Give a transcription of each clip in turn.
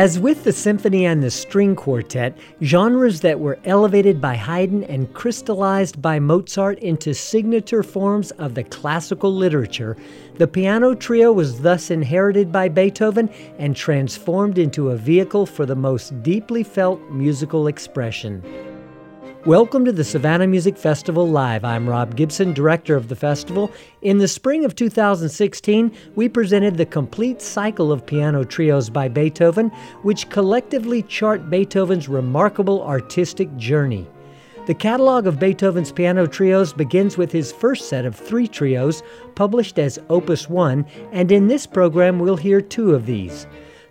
As with the symphony and the string quartet, genres that were elevated by Haydn and crystallized by Mozart into signature forms of the classical literature, the piano trio was thus inherited by Beethoven and transformed into a vehicle for the most deeply felt musical expression. Welcome to the Savannah Music Festival Live. I'm Rob Gibson, director of the festival. In the spring of 2016, we presented the complete cycle of piano trios by Beethoven, which collectively chart Beethoven's remarkable artistic journey. The catalog of Beethoven's piano trios begins with his first set of three trios, published as Opus 1, and in this program we'll hear two of these.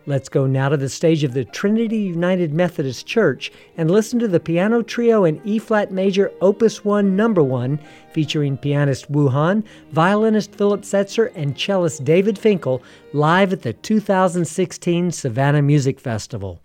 Let's go now to the stage of the Trinity United Methodist Church and listen to the piano trio in E flat major Opus 1 number 1 featuring pianist Wu Han, violinist Philip Setzer and cellist David Finckel live at the 2016 Savannah Music Festival.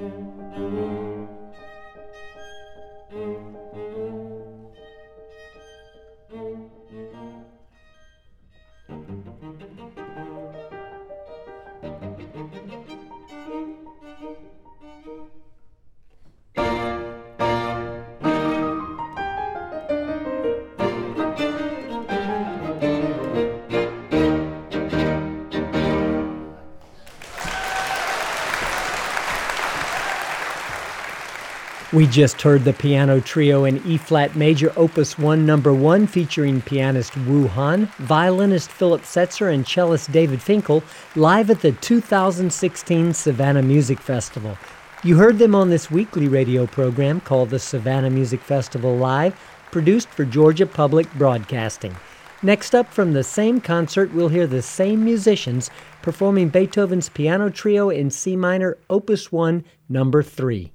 Mm-hmm. We just heard the piano trio in E flat major, opus 1, number 1, featuring pianist Wu Han, violinist Philip Setzer, and cellist David Finckel, live at the 2016 Savannah Music Festival. You heard them on this weekly radio program called the Savannah Music Festival Live, produced for Georgia Public Broadcasting. Next up from the same concert, we'll hear the same musicians performing Beethoven's piano trio in C minor, opus 1, number 3.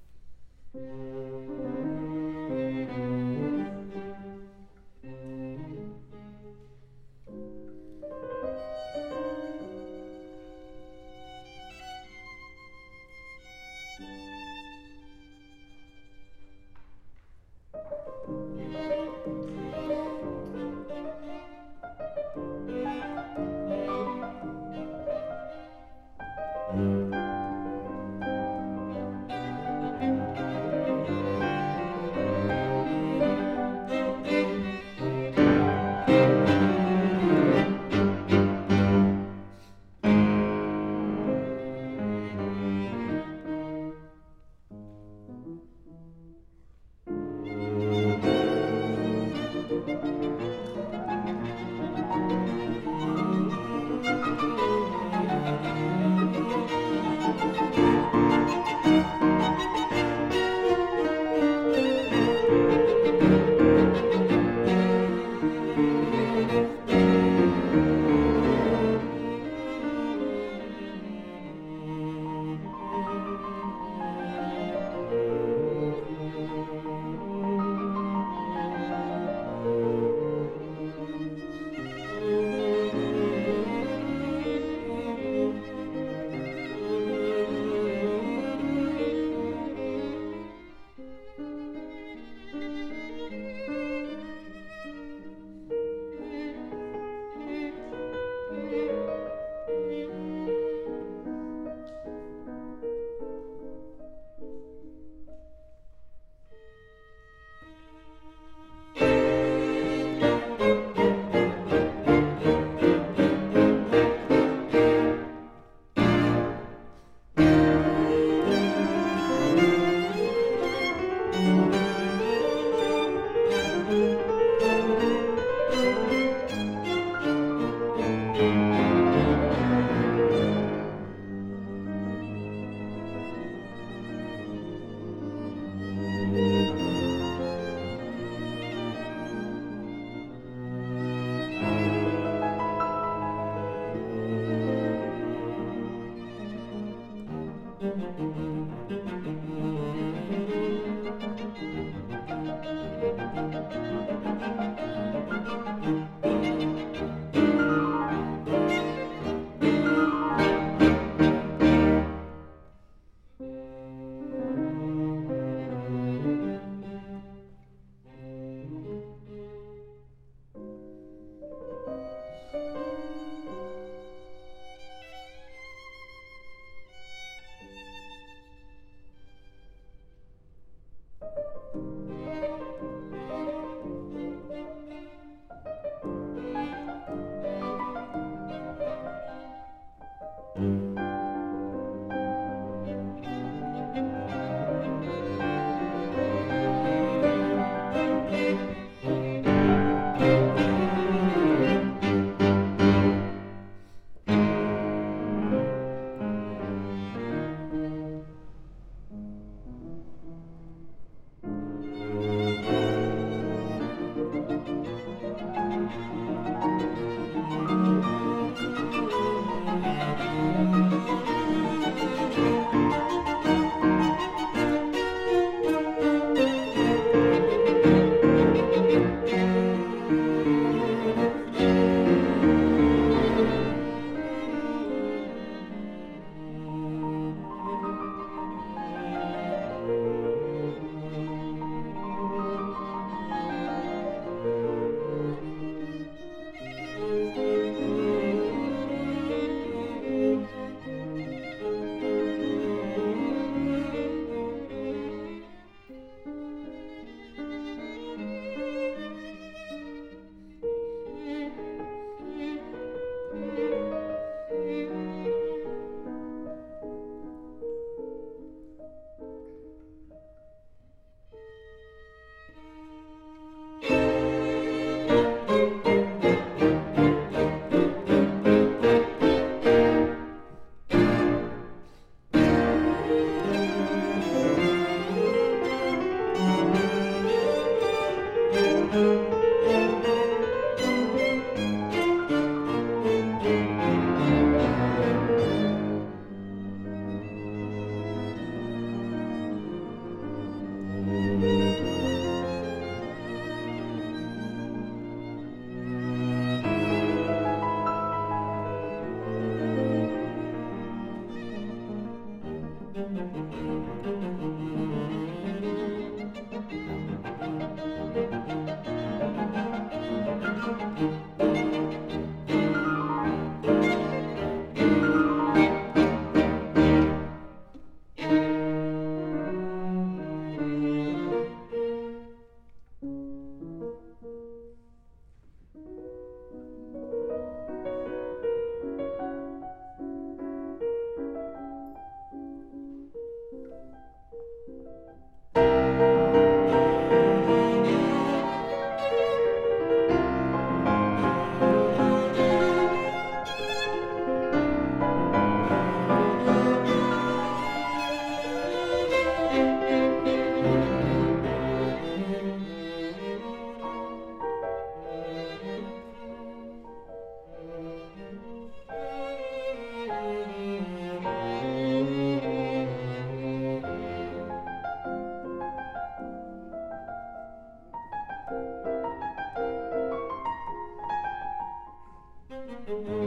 Mm-hmm.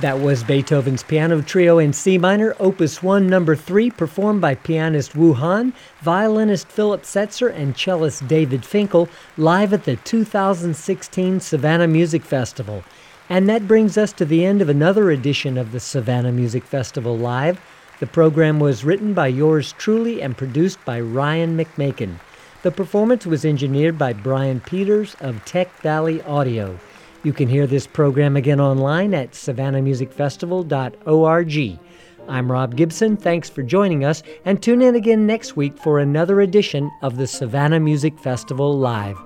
That was Beethoven's Piano Trio in C minor, Opus 1, number 3, performed by pianist Wu Han, violinist Philip Setzer, and cellist David Finckel, live at the 2016 Savannah Music Festival. And that brings us to the end of another edition of the Savannah Music Festival Live. The program was written by yours truly and produced by Ryan McMakin. The performance was engineered by Brian Peters of Tech Valley Audio. You can hear this program again online at savannahmusicfestival.org. I'm Rob Gibson. Thanks for joining us, and tune in again next week for another edition of the Savannah Music Festival Live.